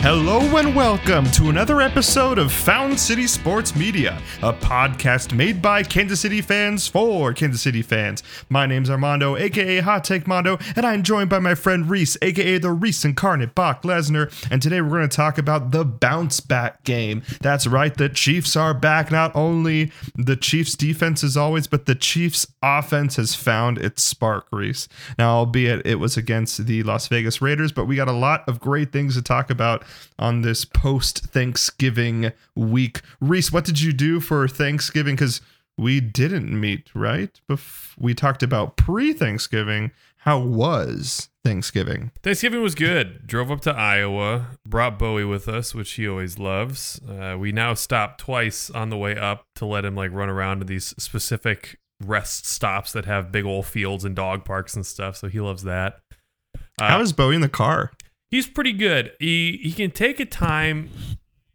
Hello and welcome to another episode of Fountain City Sports Media, a podcast made by Kansas City fans for Kansas City fans. My name's Armando, aka Hot Take Mondo, and I'm joined by my friend Rhys, aka the Rhys Incarnate Brock Lesnar. And today we're going to talk about the bounce back game. That's right, the Chiefs are back. Not only the Chiefs' defense as always, but the Chiefs' offense has found its spark, Rhys. Now, albeit it was against the Las Vegas Raiders, but we got a lot of great things to talk about on this post Thanksgiving week. Rhys, what did you do for Thanksgiving? Because we didn't meet, right? Bef- we talked about pre Thanksgiving. How was Thanksgiving? Thanksgiving was good. Drove up to Iowa, brought Bowie with us, which he always loves. Uh, we now stop twice on the way up to let him like run around to these specific rest stops that have big old fields and dog parks and stuff. So he loves that. Uh, How is Bowie in the car? He's pretty good. He he can take a time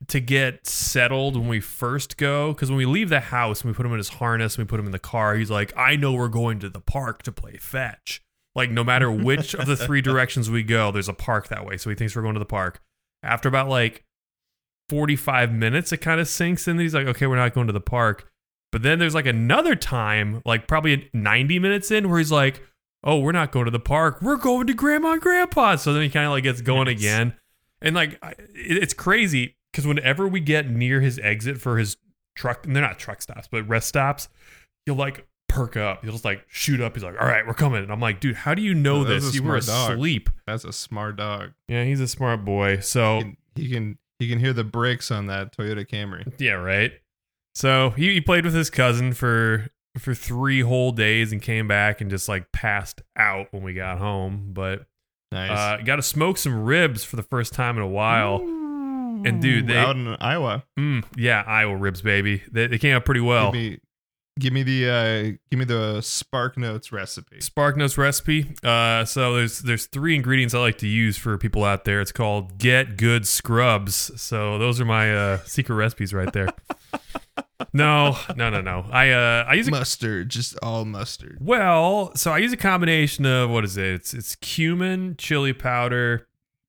to get settled when we first go because when we leave the house and we put him in his harness and we put him in the car, he's like, I know we're going to the park to play fetch. Like no matter which of the three directions we go, there's a park that way. So he thinks we're going to the park. After about like 45 minutes, it kind of sinks in. He's like, okay, we're not going to the park. But then there's like another time, like probably 90 minutes in, where he's like, oh, we're not going to the park. We're going to grandma and grandpa. So then he kind of like gets going Yes. again. And like, it's crazy because whenever we get near his exit for his truck, and they're not truck stops, but rest stops, he'll like perk up. He'll just like shoot up. He's like, all right, we're coming. And I'm like, dude, how do you know that's this? You were smart dog. asleep. That's a smart dog. Yeah, he's a smart boy. So He can, he can he can hear the brakes on that Toyota Camry. Yeah, right. So he, he played with his cousin for for three whole days and came back and just like passed out when we got home. But Nice. uh, got to smoke some ribs for the first time in a while. And dude, they- out in Iowa. Mm, yeah, Iowa ribs, baby. They, they came out pretty well. Give me, give me the uh, give me the Spark Notes recipe. Spark Notes recipe. Uh, so there's there's three ingredients I like to use for people out there. It's called Get Good Scrubs. So those are my uh, secret recipes right there. no, no, no, no. I uh, I use a Mustard, just all mustard. Well, so I use a combination of what is it? It's it's cumin, chili powder,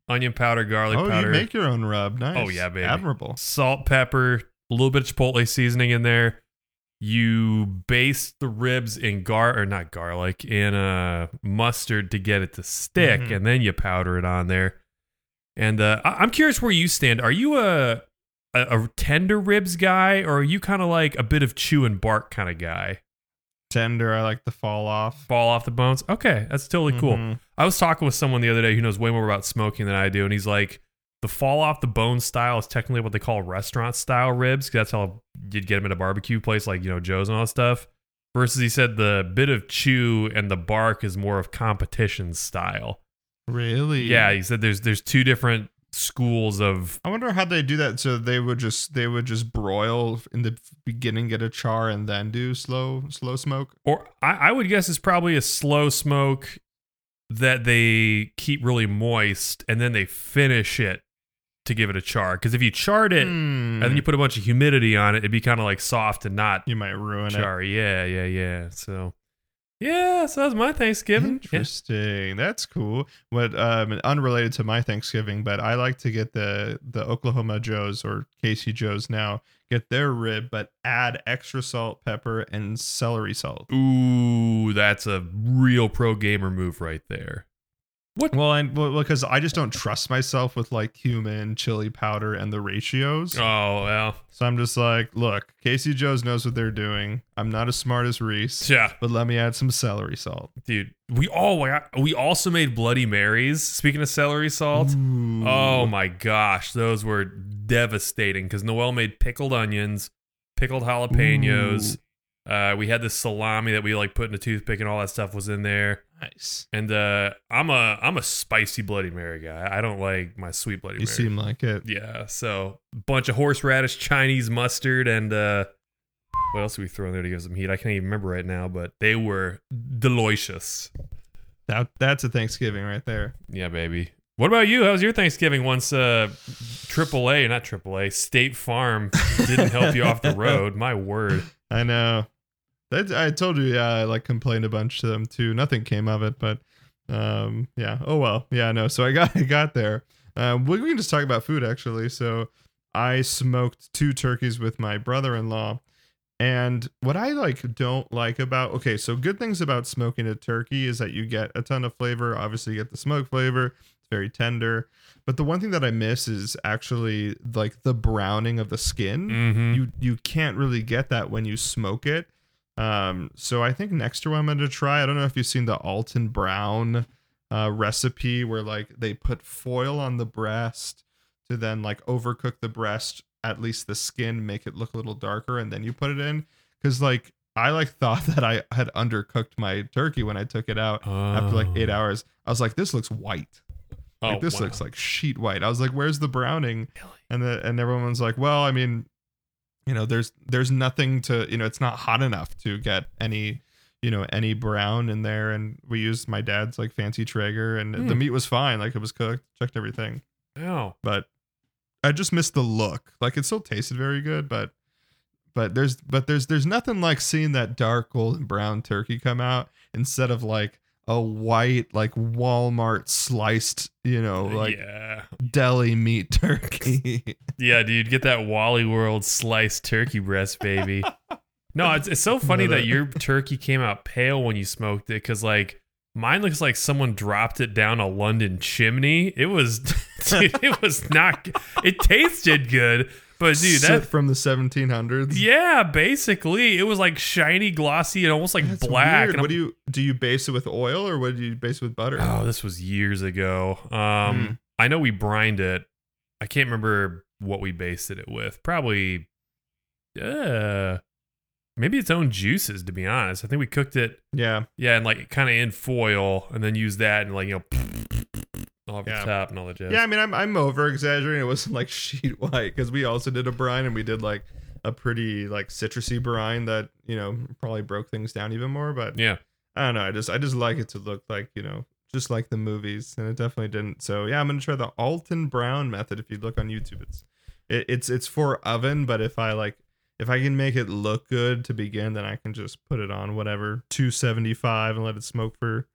onion powder, garlic oh, powder, you make your own rub. Nice. Oh, yeah, baby. Admirable. salt, pepper, a little bit of chipotle seasoning in there. You baste the ribs in gar or not garlic in uh mustard to get it to stick, Mhm. and then you powder it on there. And uh, I- I'm curious where you stand. Are you a a, a tender ribs guy, or are you kind of like a bit of chew and bark kind of guy? Tender. I like the fall off. Fall off the bones. Okay, that's totally cool. Mhm. I was talking with someone the other day who knows way more about smoking than I do, and he's like, the fall off the bone style is technically what they call restaurant style ribs, 'cause that's how you'd get them at a barbecue place like you know Joe's and all that stuff. Versus he said the bit of chew and the bark is more of competition style. Really? Yeah, he said there's there's two different schools of I wonder how they do that. So they would just they would just broil in the beginning, get a char, and then do slow slow smoke. or I, I would guess it's probably a slow smoke that they keep really moist and then they finish it to give it a char. Because if you charred it Hmm. and then you put a bunch of humidity on it, it'd be kind of like soft and not you might ruin it. char. Yeah, yeah, yeah. So yeah, so that was my Thanksgiving. Yeah. Interesting. That's cool. What um unrelated to my Thanksgiving, but I like to get the the Oklahoma Joes or KC Joes now get their rib, but add extra salt, pepper, and celery salt. Ooh, that's a real pro gamer move right there. Well, and well, because I just don't trust myself with like cumin, chili powder, and the ratios. Oh well, So I'm just like, look, KC Joe's knows what they're doing. I'm not as smart as Rhys, yeah, but let me add some celery salt. dude. We all we also made Bloody Marys. Speaking of celery salt, Ooh. Oh my gosh, those were devastating because Noel made pickled onions, pickled jalapenos. Uh, we had this salami that we like put in a toothpick and all that stuff was in there. nice. And uh, I'm a I'm a spicy Bloody Mary guy. I don't like my sweet Bloody Mary. You Mary. seem like it. yeah, so bunch of horseradish, Chinese mustard, and uh, what else did we throw in there to give some heat? I can't even remember right now, but they were delicious. That that's a Thanksgiving right there. Yeah, baby. What about you? How was your Thanksgiving once uh AAA, not AAA, State Farm didn't help you off the road? My word. I know. That I told you, yeah, I like complained a bunch to them too. Nothing came of it, but um, yeah. Oh well, yeah, no. So I got I got there. Uh, we we can just talk about food actually. So I smoked two turkeys with my brother-in-law. And what I like don't like about okay, so good things about smoking a turkey is that you get a ton of flavor. Obviously, you get the smoke flavor. It's very tender. But the one thing that I miss is actually like the browning of the skin. Mm-hmm. You you can't really get that when you smoke it. Um, so I think next year I'm going to try. I don't know if you've seen the Alton Brown uh, recipe where like they put foil on the breast to then like overcook the breast, at least the skin, make it look a little darker, and then you put it in. Because like I like thought that I had undercooked my turkey when I took it out after like eight hours. I was like, this looks white. Like Oh, this wow. looks like sheet white. I was like, where's the browning? And the and everyone's like, well, I mean, you know, there's there's nothing to you know, it's not hot enough to get any you know any brown in there. And we used my dad's like fancy Traeger, and the Mm. meat was fine. Like it was cooked, checked everything, Oh, but I just missed the look. Like it still tasted very good, but but there's but there's there's nothing like seeing that dark golden brown turkey come out instead of like a white like Walmart sliced, you know, uh, like yeah, deli meat turkey. yeah, dude, get that Wally World sliced turkey breast, baby. no, it's it's so funny that your turkey came out pale when you smoked it, because like mine looks like someone dropped it down a London chimney. It was, dude, it was not. It tasted good, but dude, that from the 1700s. Yeah, basically, it was like shiny, glossy, and almost like That's black. What do you do? You base it with oil or what do you base it with butter? Oh, this was years ago. Um, Hmm. I know we brined it. I can't remember what we basted it with. Probably, uh, maybe its own juices. To be honest, I think we cooked it. Yeah, Yeah, and like kind of in foil, and then used that and like you know, all over Yeah. the top and all that jazz. yeah. I mean, I'm I'm over exaggerating. It wasn't like sheet white because we also did a brine and we did like a pretty like citrusy brine that you know probably broke things down even more. But yeah. I don't know. I just I just like it to look like you know just like the movies, and it definitely didn't. So yeah, I'm gonna try the Alton Brown method. If you look on YouTube, it's it, it's it's for oven, but if I like if I can make it look good to begin, then I can just put it on whatever 275 and let it smoke for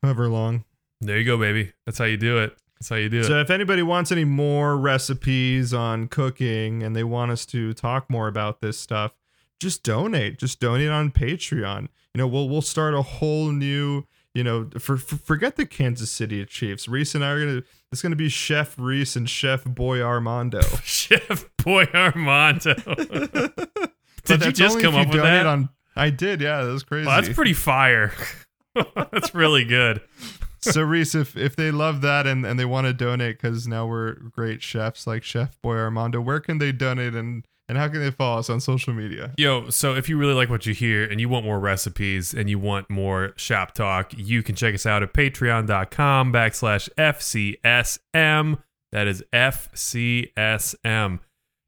however long. There you go, baby. That's how you do it. That's how you do it. So if anybody wants any more recipes on cooking and they want us to talk more about this stuff, just donate. Just donate on Patreon. You know, we'll we'll start a whole new, you know, for, for forget the Kansas City Chiefs. Rhys and I are gonna it's gonna be Chef Rhys and Chef Boy Armando. Chef Boy Armando. Did you just come up with that? On, I did, yeah, that was crazy. Well, that's pretty fire. that's really good. so Rhys, if if they love that and, and they want to donate because now we're great chefs like Chef Boy Armando, where can they donate and and how can they follow us on social media? Yo, so if you really like what you hear and you want more recipes and you want more shop talk, you can check us out at patreon.com backslash FCSM. That is FCSM.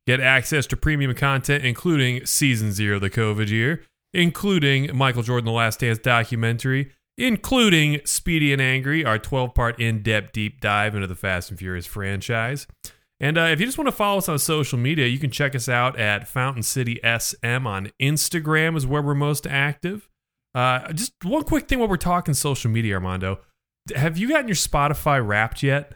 Get access to premium content, including Season Zero, the COVID year, including Michael Jordan, The Last Dance documentary, including Speedy and Angry, our 12 part in depth deep dive into the Fast and Furious franchise. And uh, if you just want to follow us on social media, you can check us out at Fountain City SM on Instagram, is where we're most active. Uh, just one quick thing while we're talking social media, Armando. Have you gotten your Spotify wrapped yet?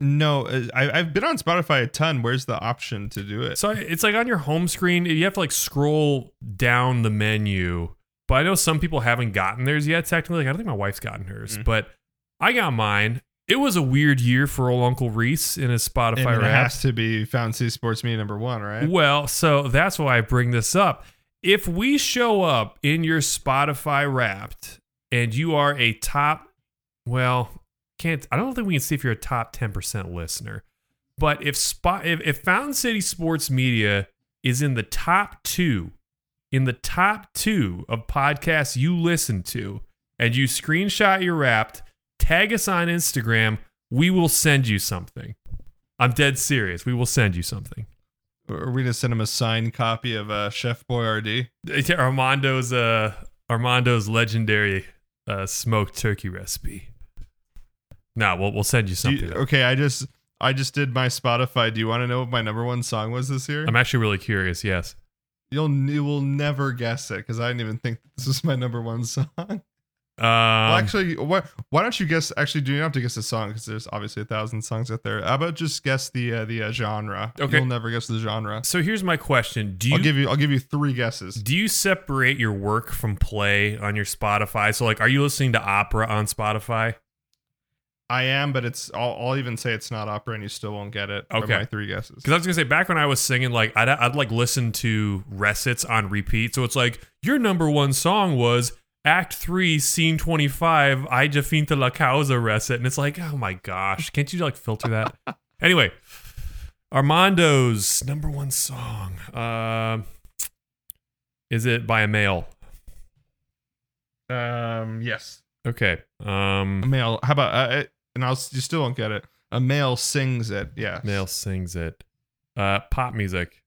No, uh, I've been on Spotify a ton. Where's the option to do it? So it's like on your home screen, you have to like scroll down the menu. But I know some people haven't gotten theirs yet. Technically, like, I don't think my wife's gotten hers, Mm. but I got mine. It was a weird year for old Uncle Rhys in his Spotify mean, it wrapped. has to be Fountain City Sports Media number one, right? Well, so that's why I bring this up. If we show up in your Spotify wrapped and you are a top, well, can't I don't think we can see if you're a top 10% listener. But if spot if, if Fountain City Sports Media is in the top two, in the top two of podcasts you listen to, and you screenshot your wrapped, tag us on Instagram, we will send you something. I'm dead serious. We will send you something. Are we gonna send him a signed copy of uh, Chef Boyardee? Armando's uh Armando's legendary uh smoked turkey recipe. No, we'll we'll send you Do you- something. okay, I just I just did my Spotify. Do you want to know what my number one song was this year? I'm actually really curious. Yes. You'll you will never guess it because I didn't even think this was my number one song. Um, well, actually, why, why don't you guess? Actually, do you have to guess the song because there's obviously a thousand songs out there. How about just guess the uh, the uh, genre? Okay. You'll never guess the genre. so here's my question: Do you I'll give you I'll give you three guesses. do you separate your work from play on your Spotify? So like, are you listening to opera on Spotify? I am, but it's I'll, I'll even say it's not opera, and you still won't get it. Okay. My three guesses. Because I was gonna say back when I was singing, like I'd, I'd like listen to recits on repeat. So it's like your number one song was Act Three, Scene Twenty Five, I Jacinta La Causa recit, and it's like, oh my gosh, can't you like filter that? anyway, Armando's number one song. Uh, is it by a male? Um, yes, Okay. a Um, male. How about uh, it- and I'll you still won't get it. A male sings it. Yeah. male sings it. Uh, pop music.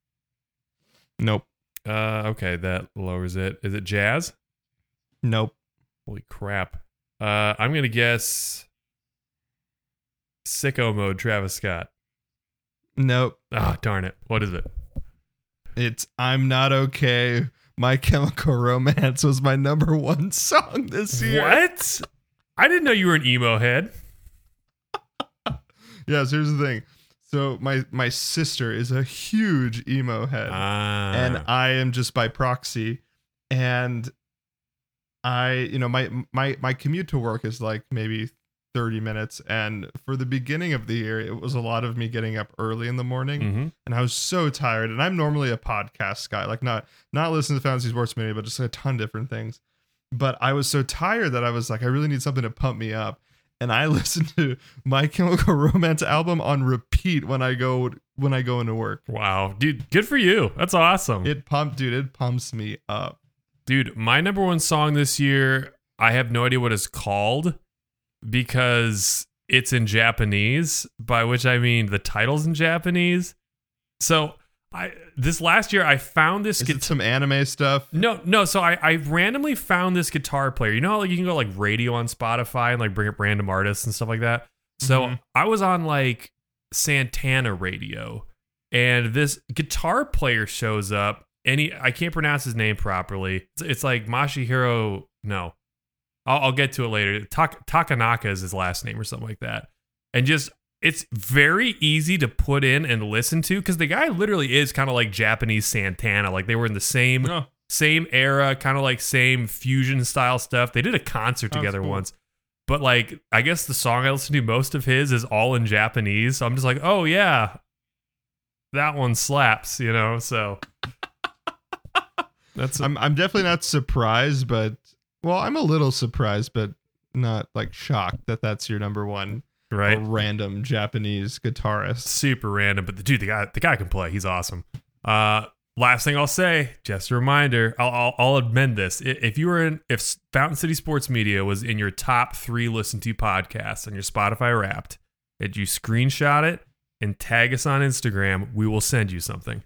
Nope. Uh, okay, that lowers it. Is it jazz? Nope. Holy crap. Uh, I'm gonna guess sicko mode Travis Scott. Nope. Ah, darn it. What is it? It's I'm not okay. My Chemical Romance was my number one song this year. What? I didn't know you were an emo head. Yes. Here's the thing. So my my sister is a huge emo head. Ah. and I am just by proxy. And I, you know, my my my commute to work is like maybe 30 minutes. And for the beginning of the year, it was a lot of me getting up early in the morning. Mhm. And I was so tired. And I'm normally a podcast guy, like not not listening to Fountain City Sports Media, but just a ton of different things. But I was so tired that I was like, I really need something to pump me up. And I listen to My Chemical Romance album on repeat when I go when I go into work. Wow, dude, good for you. That's awesome. It pumped, dude. It pumps me up. Dude, my number one song this year, I have no idea what it's called because it's in Japanese, by which I mean the title's in Japanese. So I this last year I found this Is guitar. it some anime stuff? No, no. So I, I randomly found this guitar player. You know how like you can go like radio on Spotify and like bring up random artists and stuff like that. So Mhm. I was on like Santana radio, and this guitar player shows up, and he I can't pronounce his name properly. It's, it's like Mashihiro. No, I'll, I'll get to it later. Tak, Takanaka is his last name or something like that, and just. It's very easy to put in and listen to because the guy literally is kind of like Japanese Santana. Like they were in the same No. same era, kind of like same fusion style stuff. They did a concert together cool. once. But like I guess the song I listen to most of his is all in Japanese. So I'm just like, "Oh yeah. That one slaps," you know? So That's I'm I'm definitely not surprised, but well, I'm a little surprised, but not like shocked that that's your number one right. random Japanese guitarist. Super random, but the dude, the guy, the guy can play. He's awesome. Uh, last thing I'll say, just a reminder. I'll, I'll, I'll amend this. If you were in, if Fountain City Sports Media was in your top three listen to podcasts on your Spotify Wrapped, and you screenshot it and tag us on Instagram, we will send you something.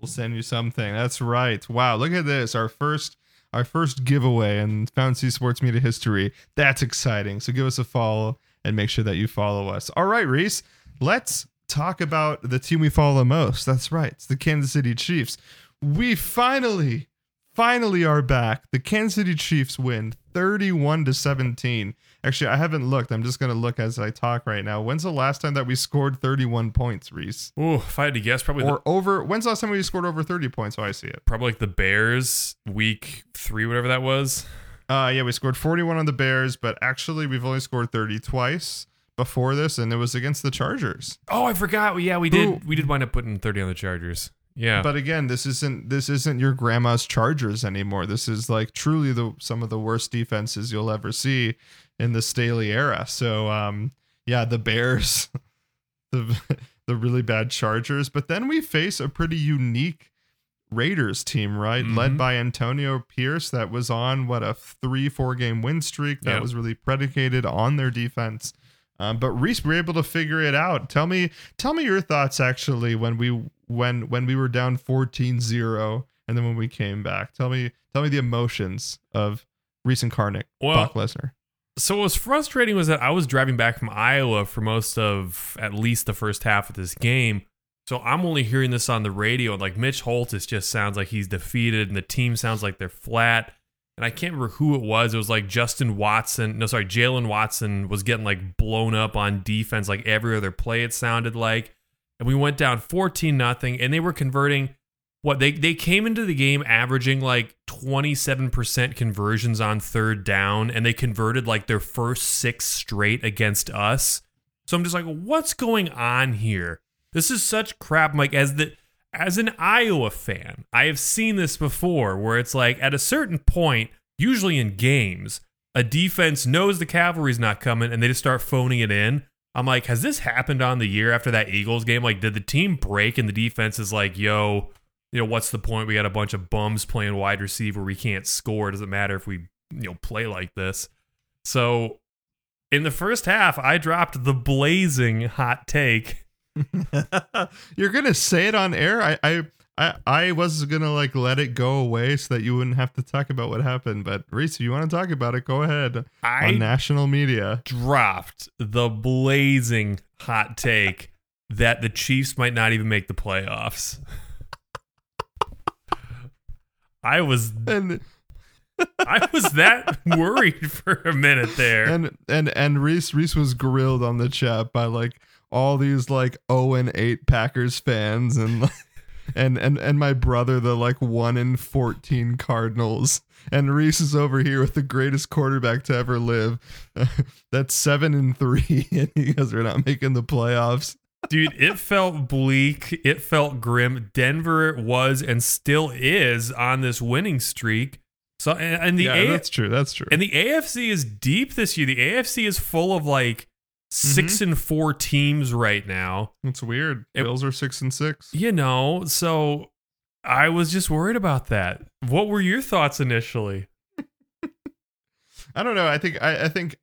We'll send you something. That's right. Wow, look at this. Our first our first giveaway in Fountain City Sports Media history. That's exciting. So give us a follow and make sure that you follow us. All right, Rhys, let's talk about the team we follow most. That's right. It's the Kansas City Chiefs. We finally finally are back. The Kansas City Chiefs win 31 to 17. Actually, I haven't looked. I'm just going to look as I talk right now. When's the last time that we scored 31 points, Rhys? Ooh, if I had to guess, probably the, Or over when's the last time we scored over 30 points? Oh, I see it. probably like the Bears week three, whatever that was. Uh, yeah, we scored 41 on the Bears, but actually we've only scored 30 twice before this, and it was against the Chargers. Oh, I forgot. Yeah, we did. We did wind up putting thirty on the Chargers. Yeah. But again, this isn't this isn't your grandma's Chargers anymore. This is like truly the some of the worst defenses you'll ever see in the Staley era. So um, yeah, the Bears, the the really bad Chargers, but then we face a pretty unique Raiders team, right? Mhm. Led by Antonio Pierce, that was on what a three four game win streak that Yep. was really predicated on their defense. Um, but Rhys, we were able to figure it out. Tell me, tell me your thoughts actually when we when when we were down 14-0 and then when we came back. Tell me, tell me the emotions of Rhys Incarnate, Well- Brock Lesnar. So what was frustrating was that I was driving back from Iowa for most of at least the first half of this game. So I'm only hearing this on the radio and like Mitch Holthus just sounds like he's defeated and the team sounds like they're flat. and I can't remember who it was. It was like Justin Watson. No, sorry, Jaylen Watson was getting like blown up on defense, like every other play. It sounded like, and we went down fourteen nothing, and they were converting. What they they came into the game averaging like twenty seven percent conversions on third down, and they converted like their first six straight against us. So I'm just like, what's going on here? This is such crap. I'm like, as the as an Iowa fan, I have seen this before where it's like at a certain point, usually in games, a defense knows the cavalry's not coming and they just start phoning it in. I'm like, has this happened on the year after that Eagles game? Like, did the team break and the defense is like, yo, you know, what's the point? We got a bunch of bums playing wide receiver. We can't score. It doesn't matter if we, you know, play like this. So in the first half, I dropped the blazing hot take You're gonna say it on air. I, I I I was gonna like let it go away so that you wouldn't have to talk about what happened. But Rhys, if you want to talk about it, go ahead I on national media. dropped the blazing hot take that the Chiefs might not even make the playoffs. I was And I was that worried for a minute there. and and and Rhys Rhys was grilled on the chat by like all these like 0 and 8 Packers fans and and and and my brother the like 1 in 14 Cardinals and Rhys is over here with the greatest quarterback to ever live that's 7 and 3 and you guys are not making the playoffs Dude, it felt bleak. It felt grim. Denver was and still is on this winning streak. So and, and the yeah A- that's true that's true And the AFC is deep this year. The AFC is full of like 6 and four teams right now. it's weird It- Bills are 6 and 6 You know, so I was just worried about that. What were your thoughts initially? I don't know I think I, I think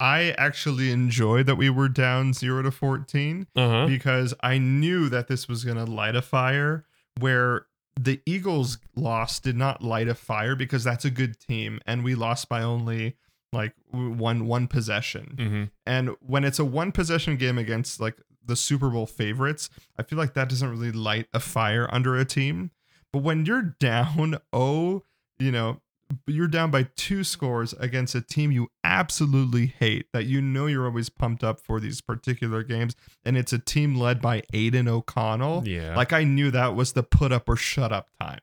I actually enjoyed that we were down 0 to 14 Uh huh. because I knew that this was going to light a fire where the Eagles loss did not light a fire because that's a good team and we lost by only like one one possession. Mm-hmm. And when it's a one possession game against like the Super Bowl favorites, I feel like that doesn't really light a fire under a team. But when you're down oh, you know, you're down by two scores against a team you absolutely hate that you know you're always pumped up for these particular games and it's a team led by Aidan O'Connell. Yeah. Like I knew that was the put up or shut up time.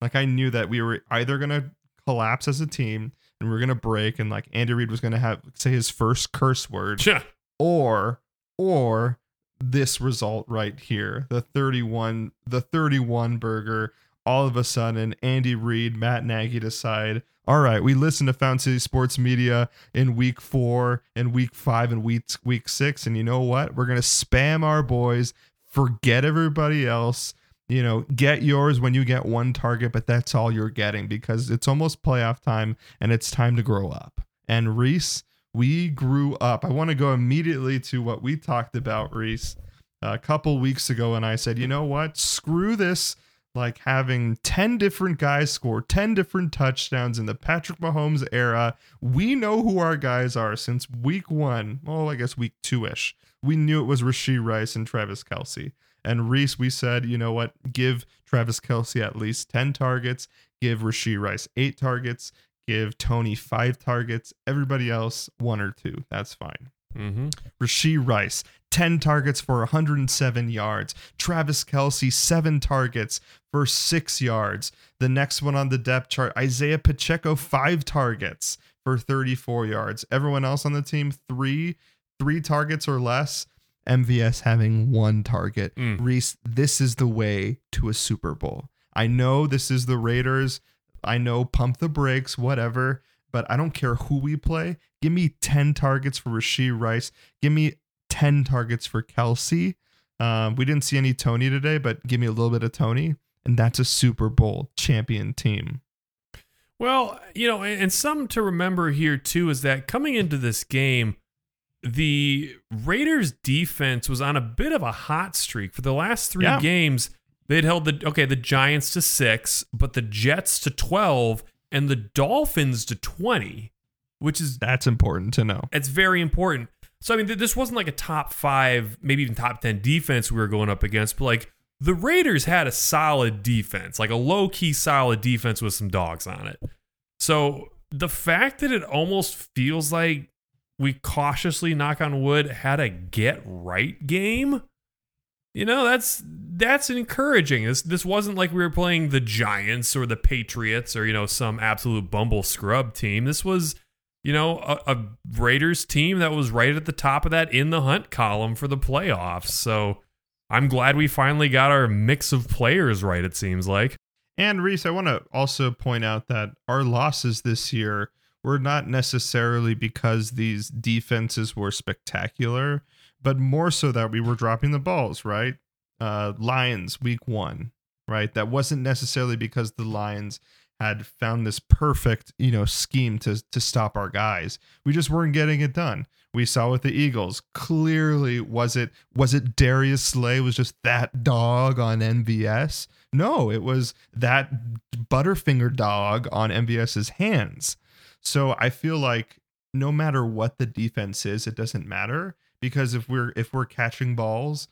Like I knew that we were either gonna collapse as a team and we are gonna break and like Andy Reid was gonna have say his first curse word. Yeah. or or this result right here the 31 the 31 burger. All of a sudden Andy Reid Matt Nagy decide all right we listen to Fountain City Sports Media in week 4 and week 5 and week week 6 and you know what? We're going to spam our boys forget everybody else you know get yours when you get one target but that's all you're getting because it's almost playoff time and it's time to grow up and Rhys we grew up. I want to go immediately to what we talked about, Rhys, a couple weeks ago. And I said, you know what? Screw this. Like having 10 different guys score 10 different touchdowns in the Patrick Mahomes era. We know who our guys are since week one. Well, I guess week two ish. We knew it was Rashee Rice and Travis Kelce. And Rhys, we said, you know what? Give Travis Kelce at least 10 targets. Give Rashee Rice eight targets give Toney five targets, everybody else one or two. That's fine. Mm-hmm. Rashee Rice, 10 targets for 107 yards. Travis Kelce, seven targets for six yards. The next one on the depth chart, Isaiah Pacheco, five targets for 34 yards. Everyone else on the team, three, three targets or less. MVS having one target. Mm. Rhys, this is the way to a Super Bowl. I know this is the Raiders. I know pump the brakes, whatever, but I don't care who we play. Give me 10 targets for Rashee Rice. Give me 10 targets for Kelce. Um, we didn't see any Toney today, but give me a little bit of Toney, and that's a Super Bowl champion team. Well, you know, and and something to remember here too is that coming into this game, the Raiders defense was on a bit of a hot streak. For the last three Yeah. games, they'd held the okay, the Giants to six, but the Jets to twelve and the Dolphins to twenty, which is That's important to know. it's very important. So I mean, th- this wasn't like a top five, maybe even top ten defense we were going up against, but like the Raiders had a solid defense, like a low key solid defense with some dogs on it. So the fact that it almost feels like we cautiously knock on wood had a get right game. You know that's that's encouraging. This this wasn't like we were playing the giants or the patriots or you know some absolute bumble scrub team. This was you know a, a raiders team that was right at the top of that in the hunt column for the playoffs. So i'm glad we finally got our mix of players right it seems like. And Rhys, I want to also point out that our losses this year were not necessarily because these defenses were spectacular, but more so that we were dropping the balls, right? Uh, Lions week one, right? That wasn't necessarily because the Lions had found this perfect, you know, scheme to to stop our guys. We just weren't getting it done. We saw with the Eagles. Clearly, was it was it Darius Slay was just that dog on MVS? No, it was that Butterfinger dog on MVS's hands. So I feel like no matter what the defense is, it doesn't matter because if we're if we're catching balls,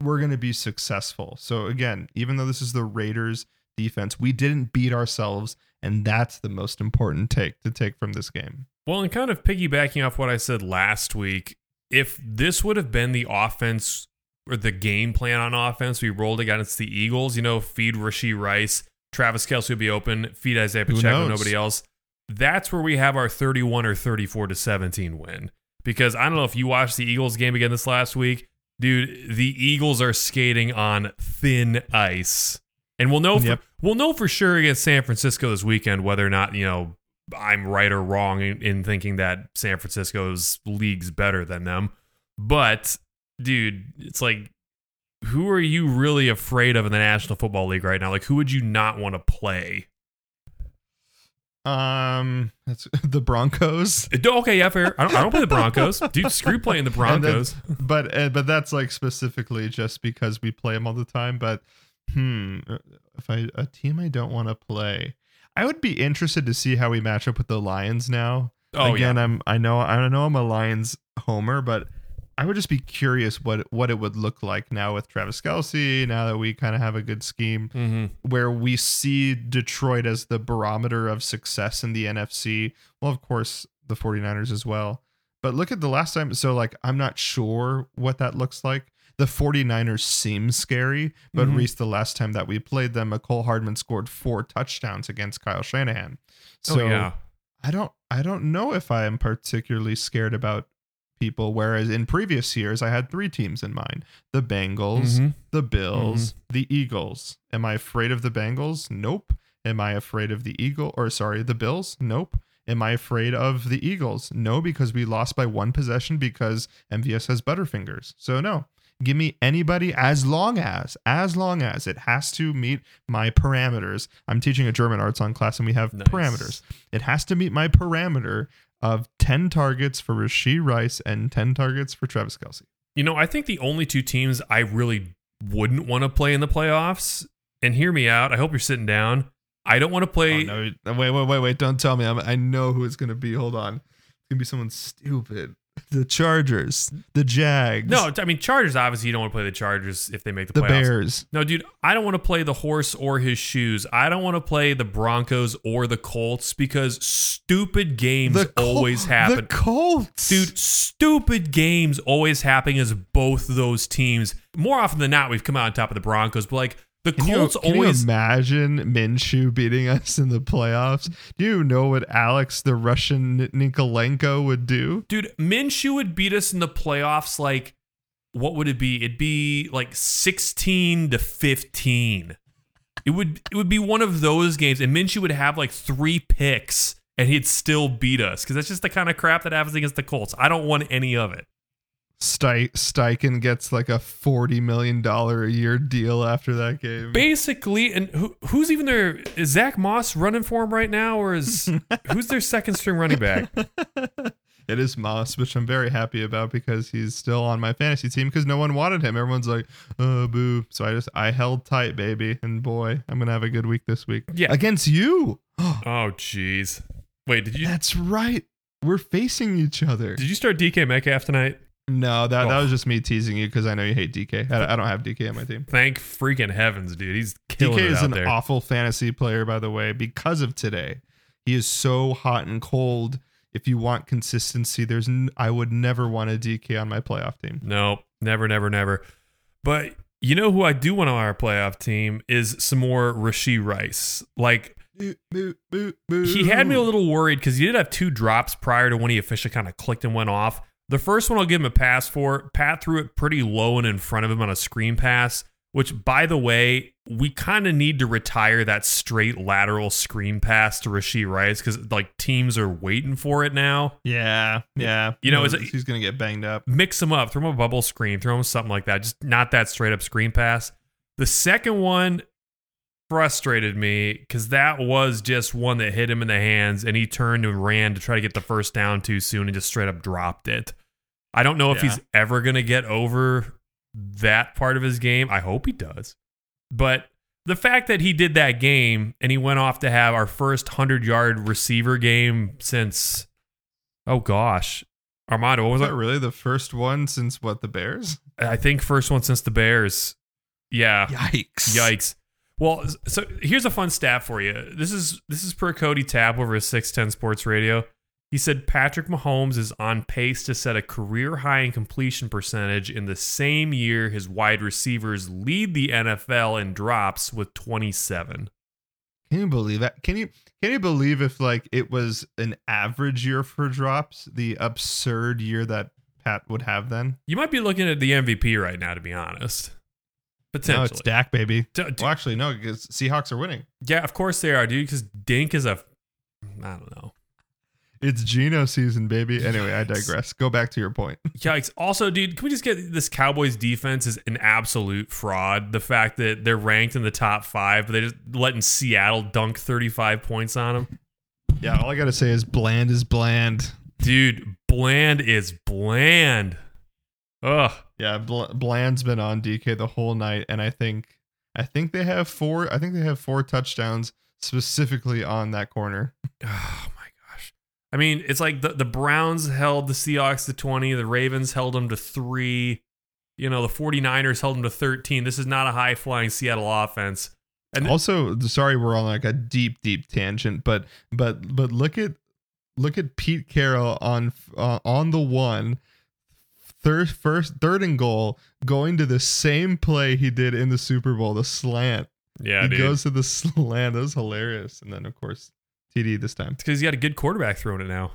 we're going to be successful. So again, even though this is the Raiders defense, we didn't beat ourselves and that's the most important take to take from this game. Well, and kind of piggybacking off what I said last week, if this would have been the offense or the game plan on offense we rolled against the Eagles, you know, feed Rashee Rice, Travis Kelce would be open, feed Isaiah Pacheco, nobody else. That's where we have our 31 or 34 to 17 win. Because I don't know if you watched the Eagles game again this last week. Dude, the Eagles are skating on thin ice. And we'll know for, Yep. we'll know for sure against San Francisco this weekend whether or not, you know, I'm right or wrong in, in thinking that San Francisco's league's better than them. But dude, it's like who are you really afraid of in the National Football League right now? Like who would you not want to play? Um, that's the Broncos. Okay, yeah, fair. I don't, I don't play the Broncos. Dude, screw playing the Broncos. but uh, but that's like specifically just because we play them all the time. But hmm, uh, if I a team I don't want to play, I would be interested to see how we match up with the Lions now. Oh Again, yeah. I'm I know I know I'm a Lions homer, but I would just be curious what what it would look like now with Travis Kelce. Now that we kind of have a good scheme, hmm where we see Detroit as the barometer of success in the NFC. Well, of course, the 49ers as well. But look at the last time. So, like, I'm not sure what that looks like. The 49ers seem scary, but Mhm. Rhys, the last time that we played them, Mecole Hardman scored four touchdowns against Kyle Shanahan. So oh yeah. I don't I don't know if I am particularly scared about people. Whereas in previous years I had three teams in mind. The Bengals, Mhm. the Bills, the Eagles. Am I afraid of the Bengals? Nope. Am I afraid of the Eagle or sorry, the Bills? Nope. Am I afraid of the Eagles? No, because we lost by one possession because MVS has butterfingers. So no. Give me anybody as long as, as long as it has to meet my parameters. I'm teaching a German arts on class and we have Nice. parameters. It has to meet my parameter of 10 targets for Rashee Rice and 10 targets for Travis Kelce. You know, I think the only two teams I really wouldn't want to play in the playoffs, and hear me out. I hope you're sitting down. I don't want to play. Oh, no. Wait, wait, wait, wait. Don't tell me. I'm, I know who it's going to be. Hold on. It's going to be someone stupid. The Chargers, the Jags, No, I mean Chargers. Obviously, you don't want to play the Chargers if they make the, the playoffs. Bears. No, dude, I don't want to play the horse or his shoes. I don't want to play the Broncos or the Colts because stupid games Col- always happen. The Colts. Dude, stupid games always happen as both those teams. More often than not, we've come out on top of the Broncos, but like the Can you, Colts can you imagine Minshew beating us in the playoffs? Do you know what Alex, the Russian Nikolenko, would do? Dude, Minshew would beat us in the playoffs like what would it be? It'd be like 16 to 15. It would it would be one of those games and Minshew would have like 3 picks and he'd still beat us cuz that's just the kind of crap that happens against the Colts. I don't want any of it. Ste- Steichen gets like a $40 million a year deal after that game. Basically, and who, who's even their is Zack Moss running for him right now or is who's their second string running back? it is Moss, which I'm very happy about because he's still on my fantasy team because no one wanted him. Everyone's like, oh, boo. So I just, I held tight, baby. And boy, I'm going to have a good week this week. Yeah. Against you. Oh jeez. Wait, did you That's right. We're facing each other. did you start DK Metcalf tonight? No, that, that Oh. was just me teasing you because I know you hate DK. I, I don't have DK on my team. Thank freaking heavens, dude. He's killing DK it is an there. awful fantasy player, by the way, because of today. He is so hot and cold. If you want consistency, there's n- I would never want a DK on my playoff team. No, never, never, never. But you know who I do want on our playoff team is some more Rashee Rice. Like he had me a little worried because he did have two drops prior to when he officially kind of clicked and went off. The first one I'll give him a pass for. Pat threw it pretty low and in front of him on a screen pass, which, by the way, we kind of need to retire that straight lateral screen pass to Rashee Rice because like teams are waiting for it now. Yeah, yeah. You know, it- he's gonna get banged up. Mix him up, throw him a bubble screen, throw him something like that. Just not that straight up screen pass. The second one frustrated me because that was just one that hit him in the hands and he turned and ran to try to get the first down too soon and just straight up dropped it. I don't know if Yeah. he's ever going to get over that part of his game. I hope he does. But the fact that he did that game and he went off to have our first 100 yard receiver game since, oh gosh, Armando, what was Was that? that really the first one since what the Bears? I think first one since the Bears. Yeah. Yikes! Yikes. Well, so here's a fun stat for you. This is this is per Cody Tapp over his 610 Sports Radio. He said Patrick Mahomes is on pace to set a career high in completion percentage in the same year his wide receivers lead the NFL in drops with 27. Can you believe that? Can you can you believe if like it was an average year for drops, the absurd year that Pat would have then? You might be looking at the MVP right now, to be honest. Potentially. No, it's Dak, baby. D- Well, actually, no, because Seahawks are winning. yeah, of course they are, dude. Because Dink is a, I don't know. It's Geno season, baby. Anyway, I digress. Go back to your point. Yikes. Also, dude, can we just get this Cowboys defense is an absolute fraud. The fact that they're ranked in the top five, but they're just letting Seattle dunk 35 points on them. Yeah, all I gotta say is bland is bland. Dude, bland is bland. Ugh. Yeah, Bl- bland's been on DK the whole night, and I think I think they have four. I think they have four touchdowns specifically on that corner. Oh my gosh. I mean, it's like the, the Browns held the Seahawks to 20, the Ravens held them to three, you know, the 49ers held them to 13. This is not a high flying Seattle offense. And also, sorry, we're on like a deep, deep tangent, but but but look at look at Pete Carroll on uh, on the one third first third and goal going to the same play he did in the Super Bowl, the slant. yeah, he dude. goes to the slant. That was hilarious. And then of course TD this time. it's because you got a good quarterback throwing it now.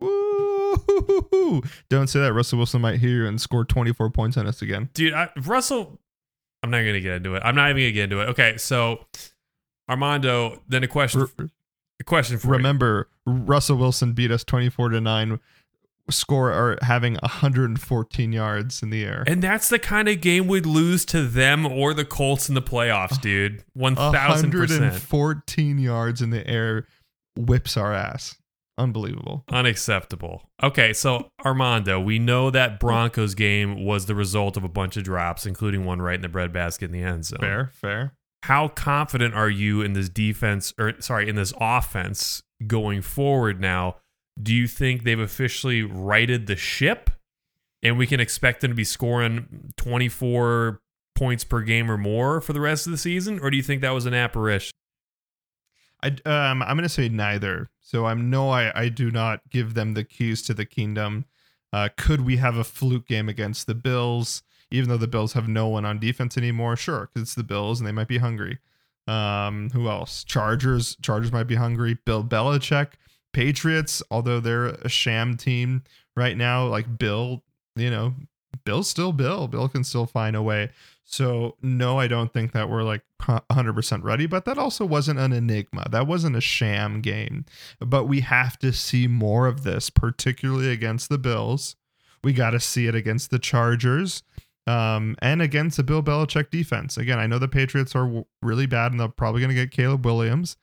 Woo! Don't say that. Russell Wilson might hear you and score 24 points on us again. Dude, I, Russell, I'm not going to get into it. I'm not even going to get into it. Okay, so Armando, then a question, Re- a question for you. remember, Russell Wilson beat us 24 to 9, score or having 114 yards in the air. And that's the kind of game we'd lose to them or the Colts in the playoffs, dude. 1000%. 114 yards in the air whips our ass. Unbelievable. Unacceptable. Okay, so Armando, we know that Broncos game was the result of a bunch of drops, including one right in the breadbasket in the end zone. Fair, fair. How confident are you in this defense, or sorry, in this offense going forward now? Do you think they've officially righted the ship and we can expect them to be scoring 24 points per game or more for the rest of the season? Or do you think that was an apparition? I um I'm gonna say neither. So I'm no I I do not give them the keys to the kingdom. Uh, could we have a fluke game against the Bills? Even though the Bills have no one on defense anymore, sure, because it's the Bills and they might be hungry. Um, who else? Chargers. Chargers might be hungry. Bill Belichick. Patriots. Although they're a sham team right now, like Bill, you know, Bill's still Bill. Bill can still find a way. So no, I don't think that we're like 100% ready, but that also wasn't an enigma. That wasn't a sham game. But we have to see more of this, particularly against the Bills. We got to see it against the Chargers um, and against the Bill Belichick defense. Again, I know the Patriots are really bad and they're probably going to get Caleb Williams,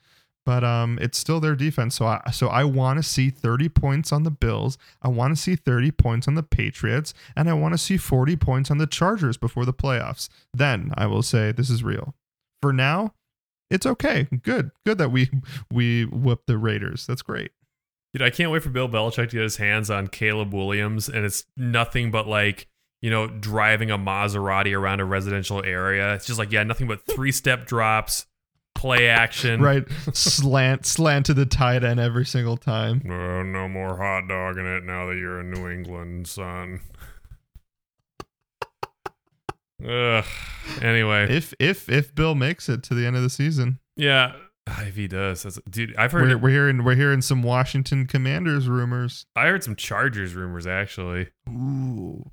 but um, it's still their defense. So I so I want to see 30 points on the Bills. I want to see 30 points on the Patriots, and I want to see 40 points on the Chargers before the playoffs. Then I will say this is real. For now, it's okay. Good, good that we we whipped the Raiders. That's great. Dude, I can't wait for Bill Belichick to get his hands on Caleb Williams, and it's nothing but like, you know, driving a Maserati around a residential area. It's just like, yeah, nothing but three step drops, play action. right, slant slant to the tight end every single time. Uh, no more hot dog in it now that you're in New England, son. Ugh. Anyway, If if if Bill makes it to the end of the season, yeah, if he does, that's, dude, I've heard we're, we're hearing we're hearing some Washington Commanders rumors. I heard some Chargers rumors actually. Ooh,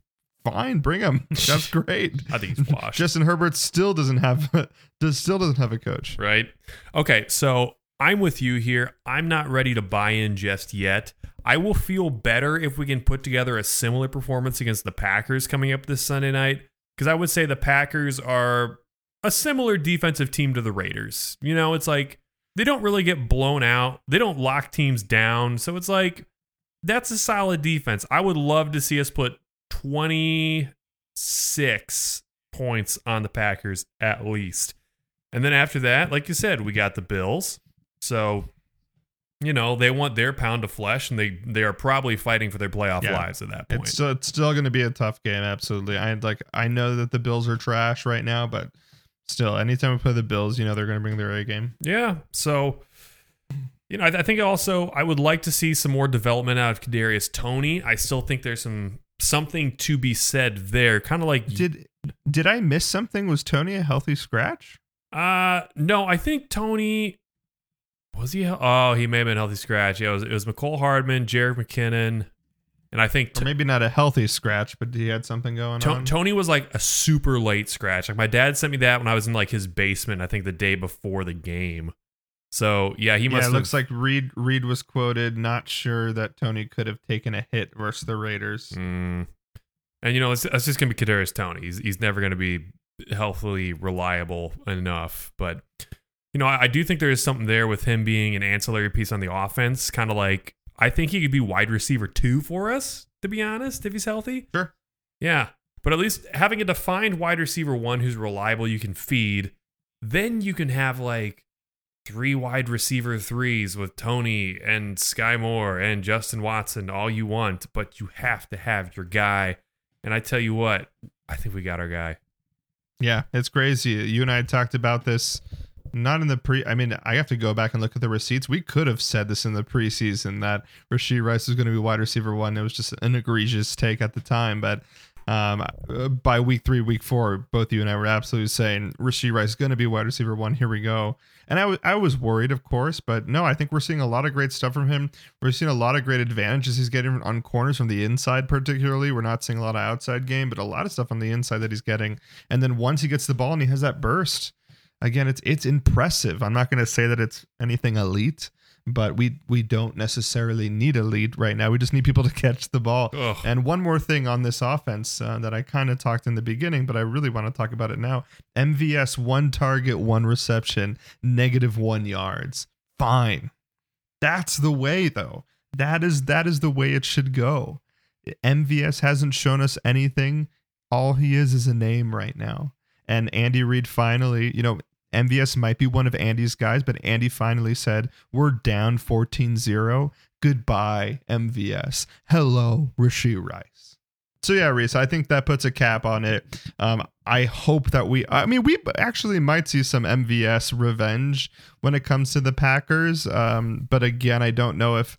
fine, bring him. That's great. I think he's washed. Justin Herbert still doesn't have does still doesn't have a coach. right? Okay, so I'm with you here. I'm not ready to buy in just yet. I will feel better if we can put together a similar performance against the Packers coming up this Sunday night. Because I would say the Packers are a similar defensive team to the Raiders. You know, it's like they don't really get blown out, they don't lock teams down. So it's like that's a solid defense. I would love to see us put 26 points on the Packers at least. And then after that, like you said, we got the Bills. So, you know, they want their pound of flesh and they they are probably fighting for their playoff Yeah. lives at that point. It's still, it's still going to be a tough game. Absolutely. I like I know that the Bills are trash right now, but still, anytime we play the Bills, you know they're going to bring their A game. yeah. So, you know, I, I think also I would like to see some more development out of Kadarius Toney. I still think there's some something to be said there. Kind of like Did did I miss something? Was Toney a healthy scratch? Uh no, I think Toney was he? Oh, he may have been healthy scratch. Yeah, it was, it was Mecole Hardman, Jerick McKinnon, and I think Or maybe not a healthy scratch, but he had something going To- on. Toney was like a super late scratch. Like my dad sent me that when I was in like his basement. I think the day before the game. So yeah, he yeah, must. it have, looks like Reid Reid was quoted not sure that Toney could have taken a hit versus the Raiders. Mm. And you know, it's, it's just gonna be Kadarius Toney. He's he's never gonna be healthily reliable enough. But you know, I, I do think there is something there with him being an ancillary piece on the offense. Kind of like I think he could be wide receiver two for us. To be honest, if he's healthy. Sure. Yeah, but at least having a defined wide receiver one who's reliable, you can feed. Then you can have like three wide receiver threes with Toney and Skyy Moore and Justin Watson, all you want, but you have to have your guy. And I tell you what, I think we got our guy. Yeah, it's crazy. You and I talked about this not in the pre I mean, I have to go back and look at the receipts. We could have said this in the preseason that Rashee Rice was going to be wide receiver one. It was just an egregious take at the time, but um, by week three, week four, both you and I were absolutely saying Rashee Rice is going to be wide receiver one. Here we go. And I was I was worried, of course, but no, I think we're seeing a lot of great stuff from him. We're seeing a lot of great advantages he's getting on corners from the inside, particularly. We're not seeing a lot of outside game, but a lot of stuff on the inside that he's getting. And then once he gets the ball and he has that burst, again, it's it's impressive. I'm not going to say that it's anything elite, but we we don't necessarily need a lead right now. We just need people to catch the ball. Ugh. And one more thing on this offense uh, that I kind of talked in the beginning, but I really want to talk about it now. MVS one target, one reception, negative one yards. Fine. That's the way though. That is that is the way it should go. MVS hasn't shown us anything. All he is is a name right now. And Andy Reid finally, you know, MVS might be one of Andy's guys, but Andy finally said, We're down 14 0. Goodbye, MVS. Hello, Rashee Rice. So, yeah, Rhys, I think that puts a cap on it. Um, I hope that we, I mean, we actually might see some MVS revenge when it comes to the Packers. Um, but again, I don't know if.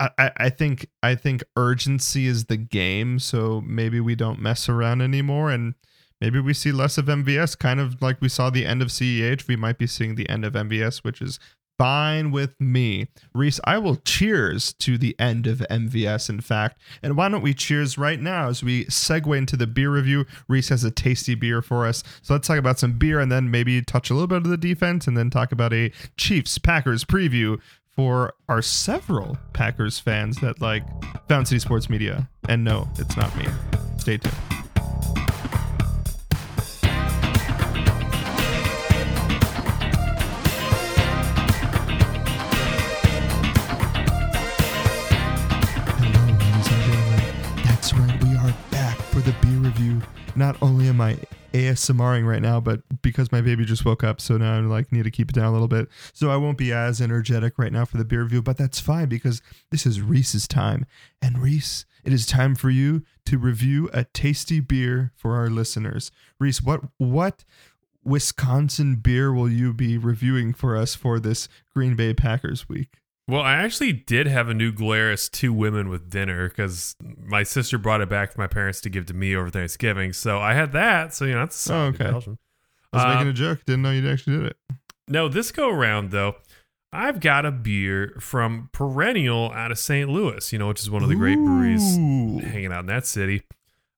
I- I think I think urgency is the game, so maybe we don't mess around anymore, and maybe we see less of MVS, kind of like we saw the end of CEH. We might be seeing the end of MVS, which is fine with me. Rhys, I will cheers to the end of MVS, in fact. And why don't we cheers right now as we segue into the beer review? Rhys has a tasty beer for us. So let's talk about some beer and then maybe touch a little bit of the defense and then talk about a Chiefs Packers preview for our several Packers fans that like Fountain City Sports Media. And no, it's not me. Stay tuned. Beer. Not only am I ASMRing right now, but because my baby just woke up, so now I like need to keep it down a little bit. So I won't be as energetic right now for the beer review, but that's fine because this is Rhys's time. And Rhys, it is time for you to review a tasty beer for our listeners. Rhys, what what Wisconsin beer will you be reviewing for us for this Green Bay Packers week? Well, I actually did have a New Glarus Two Women with dinner because my sister brought it back for my parents to give to me over Thanksgiving. So I had that. So, you know, that's Oh, okay. Belgian. I was Uh, making a joke. Didn't know you actually did it. No, this go around though, I've got a beer from Perennial out of St. Louis, you know, which is one of the great breweries hanging out in that city.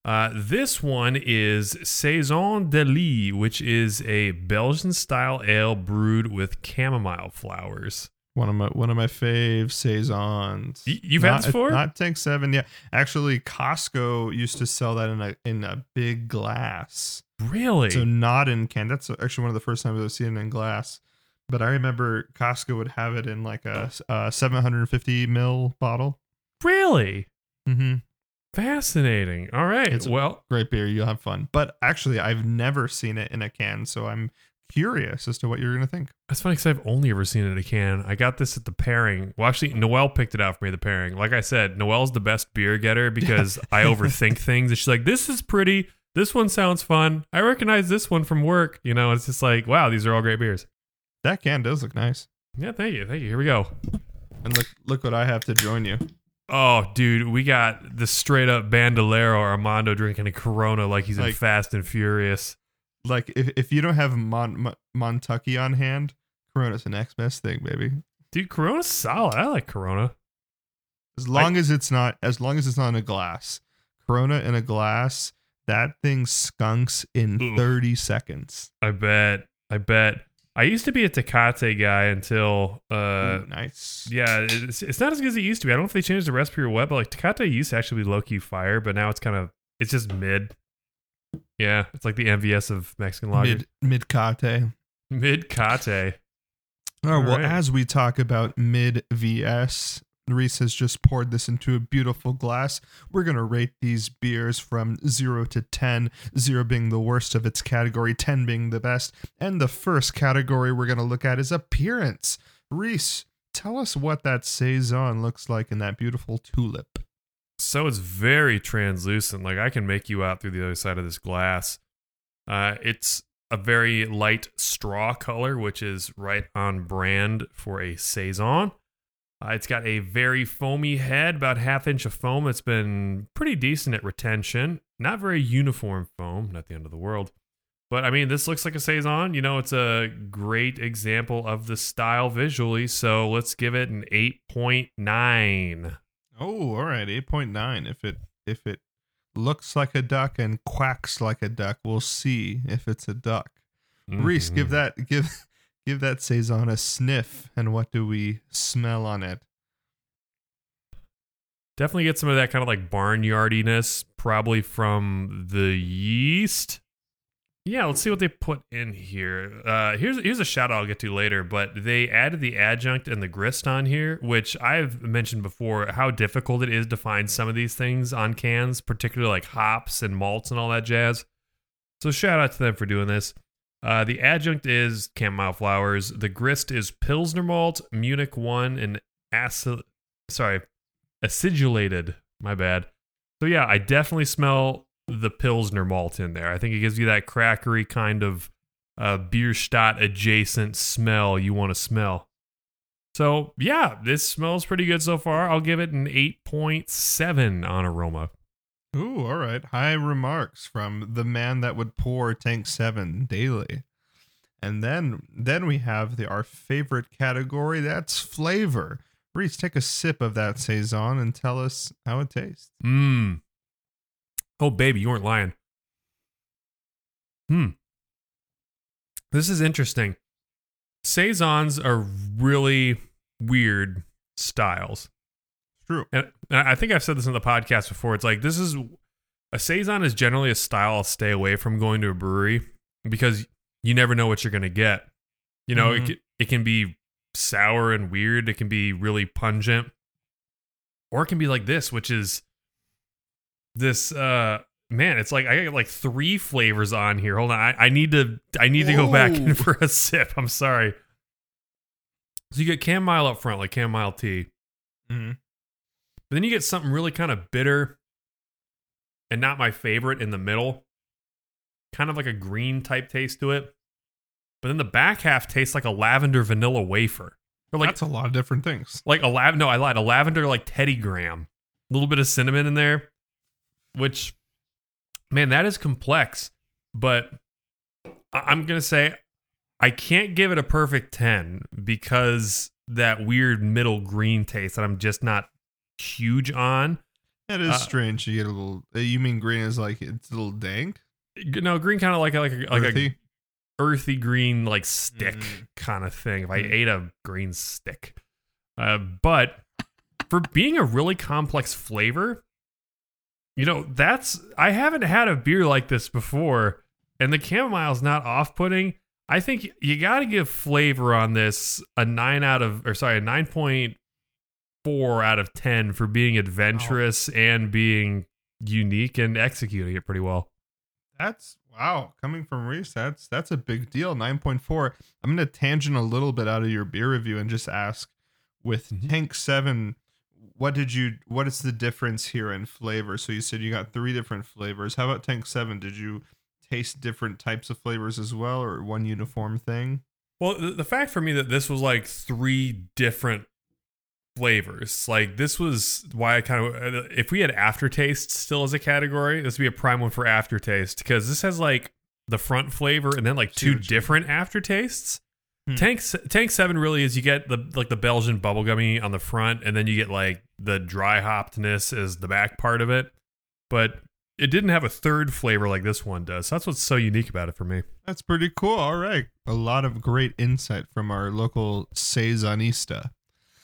Uh, this one is Saison de Lis, which is a Belgian style ale brewed with chamomile flowers. One of my one of my fave saisons. You've had Not- this before? Not Tank Seven. Yeah, actually, Costco used to sell that in a in a big glass. Really? So not in can. That's actually one of the first times I've seen it in glass. But I remember Costco would have it in like a, a 750 mil bottle. really? Mm-hmm. Fascinating. All right. It's- well, Great beer. You'll have fun. But actually, I've never seen it in a can, so I'm curious as to what you're gonna think. That's funny because I've only ever seen it in a can. I got this at the pairing. Well, actually, Noelle picked it out for me at the pairing. Like I said, Noelle's the best beer getter because I overthink things. And she's like, this is pretty. This one sounds fun. I recognize this one from work. You know, it's just like, wow, these are all great beers. That can does look nice. Yeah, thank you. Thank you. Here we go. And look look what I have to join you. Oh, dude, we got the straight up Bandolero Armando drinking a Corona like he's in Fast and Furious. Like if, if you don't have Mon, Mon, Montucky on hand, Corona's the next best thing, baby. Dude, Corona's solid. I like Corona. As long as it's not as long as it's not in a glass. Corona in a glass, that thing skunks in Oof. 30 seconds. I bet. I bet. I used to be a Tecate guy until uh Ooh, nice. yeah, it's, it's not as good as it used to be. I don't know if they changed the recipe or what, but like Tecate used to actually be low key fire, but now it's kind of it's just mid. Yeah, it's like the MVS of Mexican lager. Mid mid kate. Mid Cate. All oh, right, well, Alright. as we talk about mid VS, Rhys has just poured this into a beautiful glass. We're going to rate these beers from 0 to 10, 0 being the worst of its category, 10 being the best. And the first category we're going to look at is appearance. Rhys, tell us what that Saison looks like in that beautiful tulip. So it's very translucent. Like I can make you out through the other side of this glass. Uh, it's a very light straw color, which is right on brand for a saison. Uh, it's got a very foamy head, about half inch of foam. It's been pretty decent at retention. Not very uniform foam. Not the end of the world. But I mean, this looks like a saison. You know, it's a great example of the style visually. So let's give it an eight point nine. Oh, all right, 8.9. If it if it looks like a duck and quacks like a duck, we'll see if it's a duck. Rhys, give Mhm. that give give that saison a sniff, and what do we smell on it? Definitely get some of that kind of like barnyardiness, probably from the yeast. Yeah, let's see what they put in here. Uh, here's here's a shout out I'll get to later, but they added the adjunct and the grist on here, which I've mentioned before how difficult it is to find some of these things on cans, particularly like hops and malts and all that jazz. So shout out to them for doing this. Uh, the adjunct is chamomile flowers. The grist is Pilsner malt, Munich one, and acid. Sorry, acidulated. My bad. So yeah, I definitely smell the Pilsner malt in there. I think it gives you that crackery kind of uh, Bierstadt adjacent smell you want to smell. So yeah, this smells pretty good so far. I'll give it an 8.7 on aroma. Ooh, all right. High remarks from the man that would pour Tank Seven daily. And then then we have the our favorite category. That's flavor. Rhys, take a sip of that saison and tell us how it tastes. Mmm. Oh, baby, you weren't lying. Hmm. This is interesting. Saisons are really weird styles. True. And I think I've said this in the podcast before. It's like this is a saison is generally a style I'll stay away from going to a brewery because you never know what you're going to get. You know, it Mhm. ca- it can be sour and weird. It can be really pungent, or it can be like this, which is this. uh Man, it's like I got like three flavors on here. Hold on, I, I need to I need to go back in for a sip. I'm sorry. So you get chamomile up front, like chamomile tea. Mhm. But then you get something really kind of bitter and not my favorite in the middle. Kind of like a green type taste to it. but then the back half tastes like a lavender vanilla wafer. Or like That's a lot of different things. like a lav no, I lied. A lavender like Teddy Graham. A little bit of cinnamon in there. Which man, that is complex. But I- I'm gonna say I can't give it a perfect 10 because that weird middle green taste that I'm just not huge on. That is Uh, strange. You get a little. uh, You mean green is like it's a little dank, No, green kind of like a, like a, like a earthy? earthy green like stick Mm. kind of thing. If I Mm. ate a green stick, uh, but for being a really complex flavor, you know that's I haven't had a beer like this before, and the chamomile's not off-putting. I think you got to give flavor on this a nine out of or sorry a nine point four out of ten for being adventurous and being unique and executing it pretty well. That's wow. Coming from Rhys, that's that's a big deal. Nine point four. I'm gonna tangent a little bit out of your beer review and just ask, with Mhm. Tank Seven, what did you? What is the difference here in flavor? So you said you got three different flavors. How about Tank Seven? Did you taste different types of flavors as well, or one uniform thing? Well, the, the fact for me that this was like three different flavors, like this was why I kind of, if we had aftertaste still as a category, this would be a prime one for aftertaste because this has like the front flavor and then like two different aftertastes. Hmm. Tank Tank Seven really is you get the like the Belgian bubblegummy on the front, and then you get like the dry hoppedness is the back part of it, but it didn't have a third flavor like this one does. So that's what's so unique about it for me. That's pretty cool. All right, a lot of great insight from our local saisonista.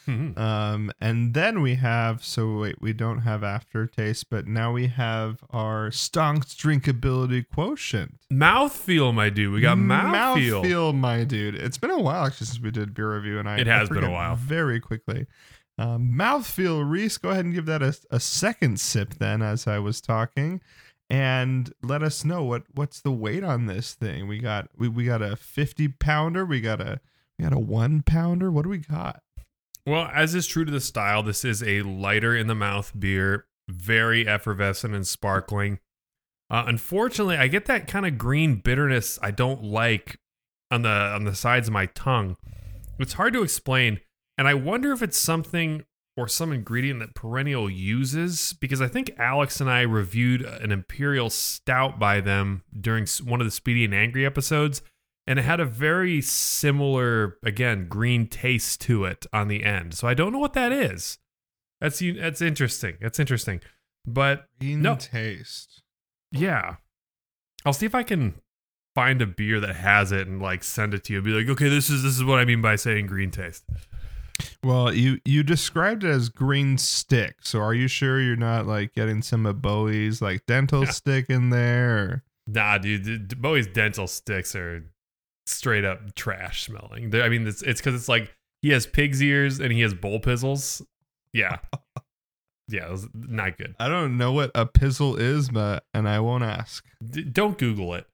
Mhm. Um, and then we have so wait, we don't have aftertaste, but now we have our Stonks drinkability quotient. Mouthfeel, my dude. We got mouthfeel. Mouthfeel, my dude. It's been a while actually since we did beer review, and I It I has been a while. very quickly. Um, mouthfeel, Rhys, go ahead and give that a, a second sip then, as I was talking, and let us know what what's the weight on this thing. We got we, we got a fifty pounder, we got a we got a one pounder. What do we got? Well, as is true to the style, this is a lighter in the mouth beer, very effervescent and sparkling. Uh, unfortunately, I get that kind of green bitterness I don't like on the on the sides of my tongue. It's hard to explain, and I wonder if it's something or some ingredient that Perennial uses because I think Alex and I reviewed an imperial stout by them during one of the Speedy and Angry episodes and it had a very similar again green taste to it on the end. So I don't know what that is. That's that's interesting. That's interesting. But Green No. taste. yeah. I'll see if I can find a beer that has it and like send it to you and be like, "Okay, this is this is what I mean by saying green taste." Well, you you described it as green stick. So are you sure you're not like getting some of Bowie's like dental stick in there? Nah, dude, Bowie's dental sticks are straight up trash smelling. They're, I mean, it's it's because it's like he has pig's ears and he has bull pizzles. Yeah, yeah, it was not good. I don't know what a pizzle is, but and I won't ask. D- don't Google it.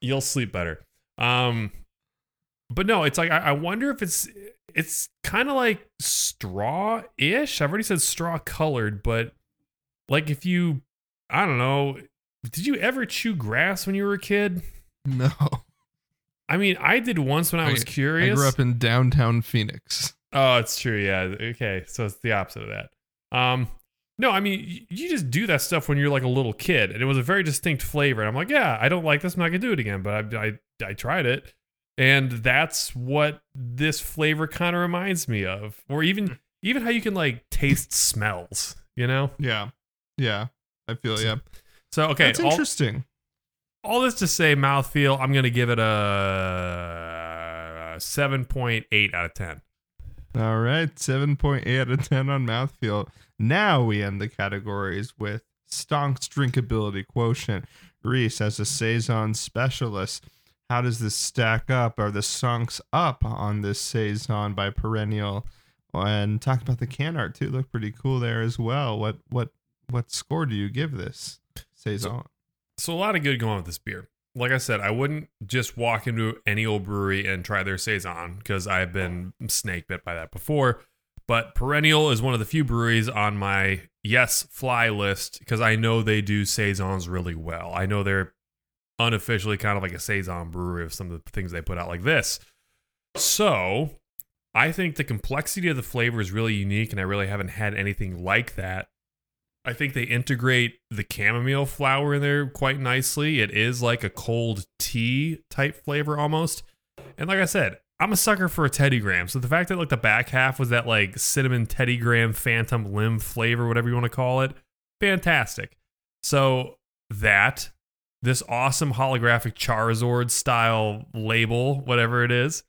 You'll sleep better. Um, but no, it's like I, I wonder if it's it's kind of like straw ish. I've already said straw colored, but like if you, I don't know, did you ever chew grass when you were a kid? No, I mean, I did once when I was curious. I grew up in downtown Phoenix. Oh, it's true. Yeah. Okay. So it's the opposite of that. Um, no, I mean, you just do that stuff when you're like a little kid, and it was a very distinct flavor. And I'm like, yeah, I don't like this. I'm not gonna do it again. But I, I, I tried it, and that's what this flavor kind of reminds me of, or even, hmm. even how you can like taste smells. You know. Yeah, yeah, I feel yeah. So okay, That's all, interesting. all this to say, mouthfeel. I'm gonna give it a seven point eight out of ten. All right, seven point eight out of ten on mouthfeel. Now we end the categories with Stonk's drinkability quotient. Rhys, as a saison specialist, how does this stack up? Are the Stonks up on this saison by Perennial? And talk about the can art too. Look pretty cool there as well. What what what score do you give this saison? So a lot of good going on with this beer. Like I said, I wouldn't just walk into any old brewery and try their saison because I've been snake bit by that before. But Perennial is one of the few breweries on my yes fly list because I know they do saisons really well. I know they're unofficially kind of like a saison brewery of some of the things they put out like this. So I think the complexity of the flavor is really unique, and I really haven't had anything like that. I think they integrate the chamomile flower in there quite nicely. It is like a cold tea type flavor almost. And like I said, I'm a sucker for a Teddy Graham. So the fact that like the back half was that like cinnamon Teddy Graham phantom limb flavor, whatever you want to call it, fantastic. So that this awesome holographic Charizard style label, whatever it is,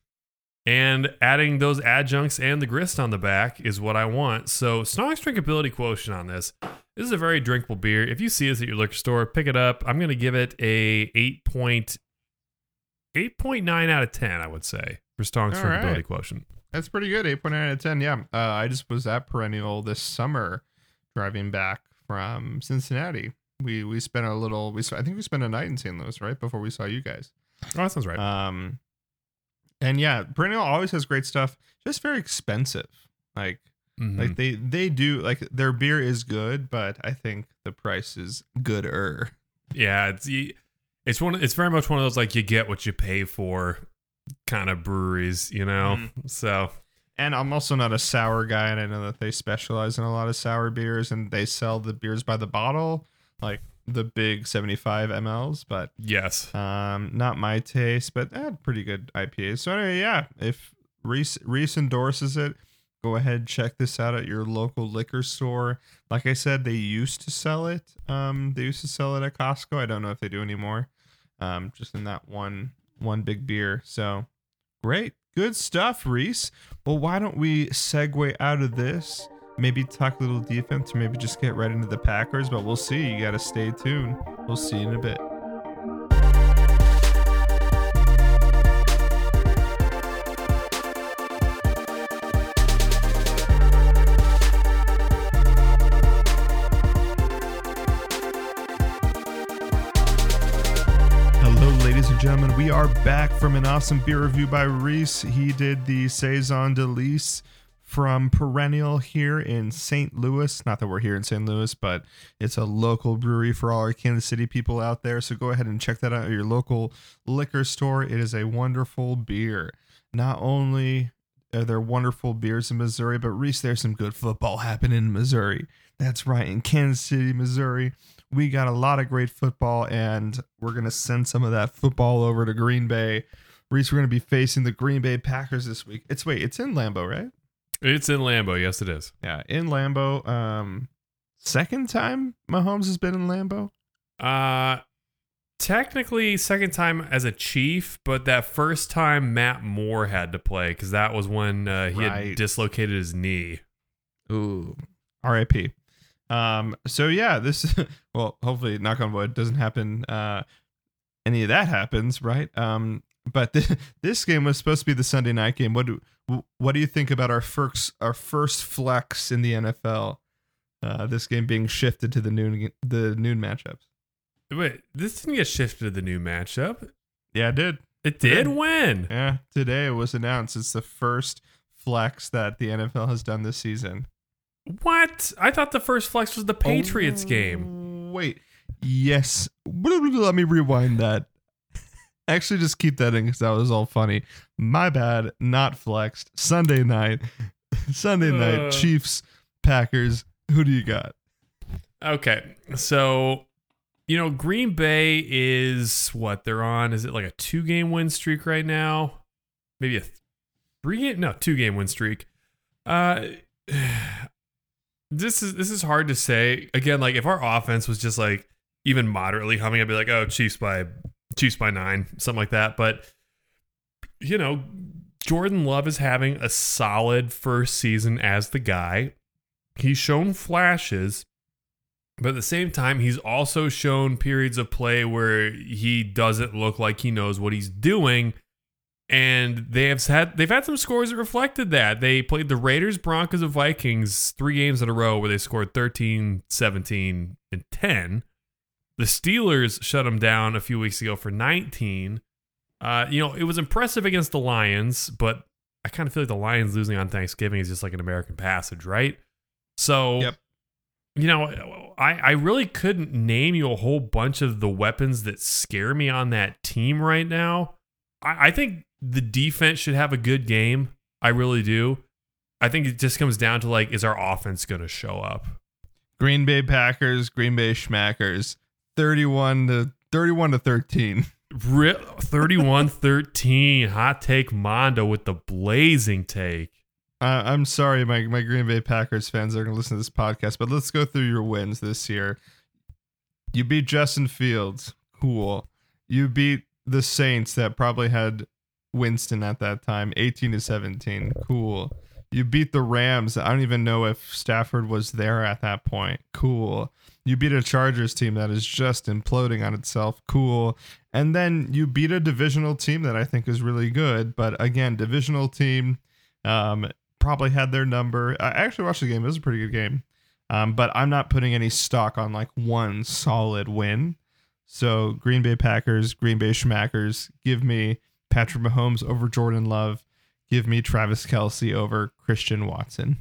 and adding those adjuncts and the grist on the back is what I want. So Snorlax drinkability quotient on this. This is a very drinkable beer. If you see this at your liquor store, pick it up. I'm going to give it a 8.8.9 out of 10, I would say, for All drinkability right. quotient. That's pretty good. 8.9 out of 10. Yeah. Uh, I just was at Perennial this summer driving back from Cincinnati. We we spent a little we I think we spent a night in St. Louis, right? Before we saw you guys. Oh, that sounds right. Um and yeah, Perennial always has great stuff. Just very expensive. Like Mhm. like they they do like their beer is good, but I think the price is gooder. yeah, it's it's one. It's very much one of those like you get what you pay for kind of breweries, you know. Mm-hmm. So And I'm also not a sour guy, and I know that they specialize in a lot of sour beers, and they sell the beers by the bottle, like the big 75 mLs. But yes, um, not my taste. But had pretty good IPAs. So anyway, yeah, if Rhys Rhys endorses it, go ahead check this out at your local liquor store. Like I said, they used to sell it. Um, they used to sell it at Costco. I don't know if they do anymore. Um, just in that one one big beer. So great, good stuff, Rhys. Well, why don't we segue out of this? Maybe talk a little defense, or maybe just get right into the Packers. But we'll see. You got to stay tuned. We'll see you in a bit. Gentlemen. We are back from an awesome beer review by Rhys. He did the Saison de Lis from Perennial here in St. Louis. Not that we're here in St. Louis, but it's a local brewery for all our Kansas City people out there. So go ahead and check that out at your local liquor store. It is a wonderful beer. Not only are there wonderful beers in Missouri, but Rhys, there's some good football happening in Missouri. That's right, in Kansas City, Missouri we got a lot of great football, and we're gonna send some of that football over to Green Bay. Rhys, we're gonna be facing the Green Bay Packers this week. It's wait, it's in Lambeau, right? It's in Lambeau. Yes, it is. Yeah, in Lambeau. Um, second time Mahomes has been in Lambeau. Uh technically second time as a chief, but that first time Matt Moore had to play because that was when uh, he Right. had dislocated his knee. Ooh, R.I.P. Um, so yeah, this well, hopefully, knock on wood, doesn't happen. Uh, any of that happens, right? Um, but th- this game was supposed to be the Sunday night game. What do what do you think about our first our first flex in the NFL? Uh, this game being shifted to the noon the noon matchups. Wait, this didn't get shifted to the new matchup. Yeah, it did. It did Yeah. when? Yeah, today it was announced. It's the first flex that the NFL has done this season. What? I thought the first flex was the Patriots game. Oh, Wait. Yes. Let me rewind that. Actually, just keep that in because that was all funny. My bad. Not flexed. Sunday night. Sunday night. Uh. Chiefs, Packers. Who do you got? Okay. So, you know, Green Bay is what they're on. Is it like a two game win streak right now? Maybe a three game? No, two game win streak. Uh, this is this is hard to say. Again, like if our offense was just like even moderately humming, I'd be like, oh, Chiefs by Chiefs by nine, something like that. But you know, Jordan Love is having a solid first season as the guy. He's shown flashes. But at the same time, he's also shown periods of play where he doesn't look like he knows what he's doing. And they have had they've had some scores that reflected that. They played the Raiders, Broncos, and Vikings three games in a row where they scored 13, 17, and 10. The Steelers shut them down a few weeks ago for 19. Uh, you know, it was impressive against the Lions, but I kind of feel like the Lions losing on Thanksgiving is just like an American passage, right? So Yep. you know, I, I really couldn't name you a whole bunch of the weapons that scare me on that team right now. I, I think the defense should have a good game. I really do. I think it just comes down to like, is our offense going to show up? Green Bay Packers, Green Bay Schmackers, 31 to 31 to 13. 31 13. Hot take Mondo with the blazing take. Uh, I'm sorry, my, my Green Bay Packers fans are going to listen to this podcast, but let's go through your wins this year. You beat Justin Fields. Cool. You beat the Saints that probably had Winston at that time, 18 to 17. Cool. You beat the Rams. I don't even know if Stafford was there at that point. Cool. You beat a Chargers team that is just imploding on itself. Cool. And then you beat a divisional team that I think is really good. But again, divisional team um, probably had their number. I actually watched the game. It was a pretty good game. Um, but I'm not putting any stock on like one solid win. So Green Bay Packers, Green Bay Schmackers, give me Patrick Mahomes over Jordan Love. Give me Travis Kelce over Christian Watson.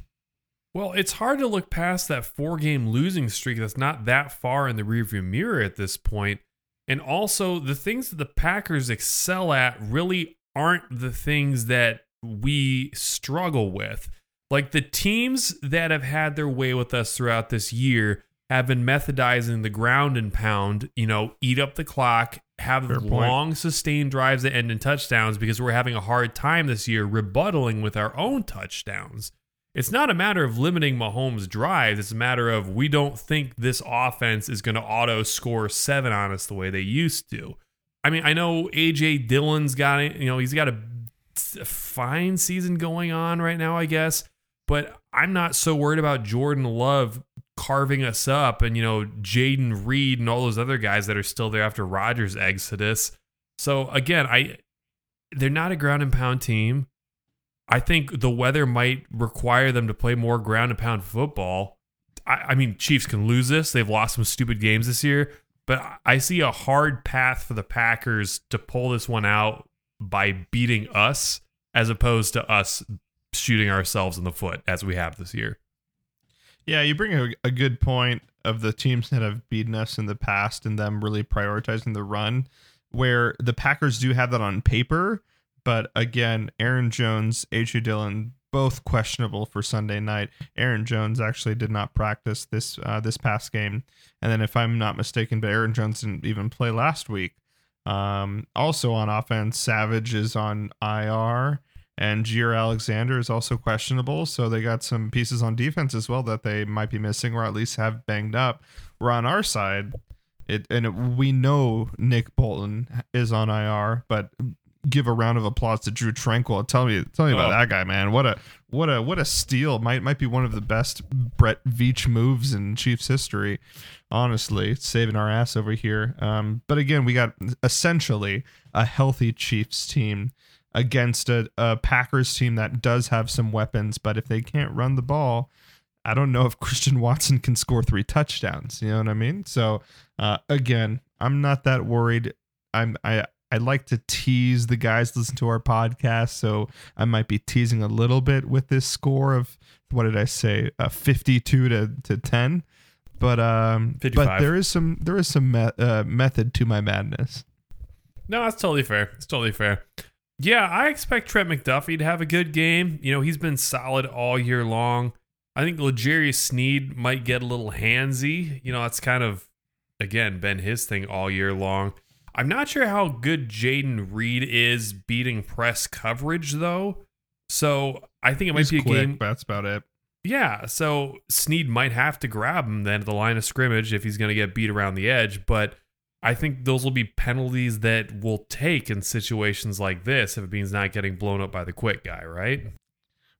Well, it's hard to look past that four game losing streak that's not that far in the rearview mirror at this point. And also, the things that the Packers excel at really aren't the things that we struggle with. Like the teams that have had their way with us throughout this year have been methodizing the ground and pound, you know, eat up the clock, have Fair long sustained drives that end in touchdowns because we're having a hard time this year rebuttaling with our own touchdowns. It's not a matter of limiting Mahomes' drives. It's a matter of we don't think this offense is going to auto score seven on us the way they used to. I mean, I know AJ Dillon's got. You know, he's got a fine season going on right now, I guess. But I'm not so worried about Jordan Love carving us up and, you know, Jayden Reed and all those other guys that are still there after Rodgers' exodus. So again, I they're not a ground and pound team. I think the weather might require them to play more ground and pound football. I, I mean, Chiefs can lose this. They've lost some stupid games this year, but I see a hard path for the Packers to pull this one out by beating us as opposed to us shooting ourselves in the foot as we have this year. Yeah, you bring a, a good point of the teams that have beaten us in the past and them really prioritizing the run, where the Packers do have that on paper. But again, Aaron Jones, A.J. Dillon, both questionable for Sunday night. Aaron Jones actually did not practice this uh, this past game, and then if I'm not mistaken, but Aaron Jones didn't even play last week. Um, also on offense, Savage is on IR and Jaire Alexander is also questionable. So they got some pieces on defense as well that they might be missing or at least have banged up. We're on our side, it and it, we know Nick Bolton is on IR, but give a round of applause to Drew Tranquill. Tell me, tell me about Oh. that guy, man. What a what a what a steal. Might might be one of the best Brett Veach moves in Chiefs history. Honestly, saving our ass over here. Um, but again, we got essentially a healthy Chiefs team against a, a Packers team that does have some weapons, but if they can't run the ball, I don't know if Christian Watson can score three touchdowns. You know what I mean? So uh, again, I'm not that worried. I'm I I like to tease the guys listen to our podcast, so I might be teasing a little bit with this score of what did I say, uh, 52 to to 10. But um, but there is some there is some me- uh, method to my madness. No, that's totally fair. It's totally fair. Yeah, I expect Trent McDuffie to have a good game. You know, he's been solid all year long. I think L'Jarius Sneed might get a little handsy. You know, that's kind of again been his thing all year long. I'm not sure how good Jayden Reed is beating press coverage though. So I think it might He's be a quick, game. that's about it. Yeah, so Sneed might have to grab him then at the line of scrimmage if he's going to get beat around the edge, but I think those will be penalties that we'll take in situations like this if it means not getting blown up by the quick guy, right?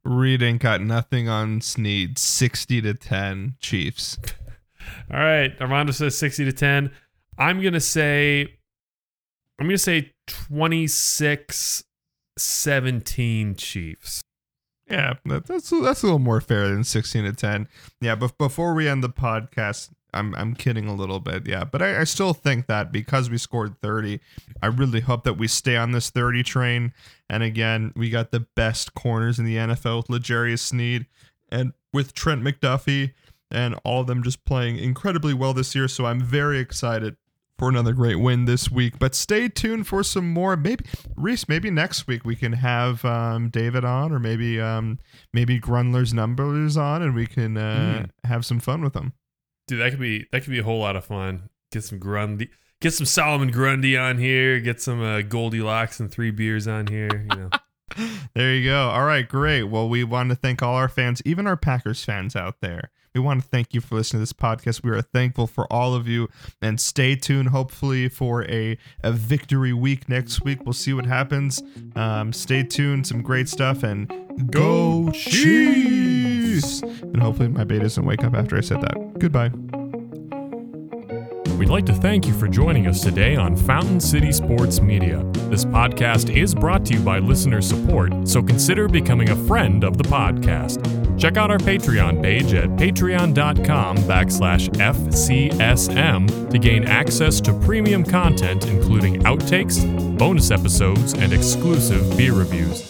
Reed ain't got nothing on Sneed. 60 to 10 Chiefs. All right, Armando says 60 to 10. I'm going to say I'm going to say 26 17 Chiefs. Yeah, that, that's that's a little more fair than 16 to 10. Yeah, but before we end the podcast, I'm I'm kidding a little bit. Yeah, but I, I still think that because we scored 30, I really hope that we stay on this 30 train. And again, we got the best corners in the NFL with L'Jarius Sneed and with Trent McDuffie and all of them just playing incredibly well this year. So I'm very excited for another great win this week. But stay tuned for some more. Maybe Rhys, maybe next week we can have um, David on, or maybe um, maybe Grundler's numbers on, and we can uh, Mm. have some fun with them. Dude, that could be that could be a whole lot of fun. Get some Grundy, get some Solomon Grundy on here. Get some uh, Goldilocks and three beers on here. You know, There you go. All right, great. Well, we want to thank all our fans, even our Packers fans out there. We want to thank you for listening to this podcast. We are thankful for all of you, and stay tuned. Hopefully, for a a victory week next week. We'll see what happens. Um, stay tuned. Some great stuff, and go Chiefs! And hopefully, my bait doesn't wake up after I said that. Goodbye. We'd like to thank you for joining us today on Fountain City Sports Media. This podcast is brought to you by listener support, so consider becoming a friend of the podcast. Check out our Patreon page at patreon.com backslash FCSM to gain access to premium content including outtakes, bonus episodes, and exclusive beer reviews.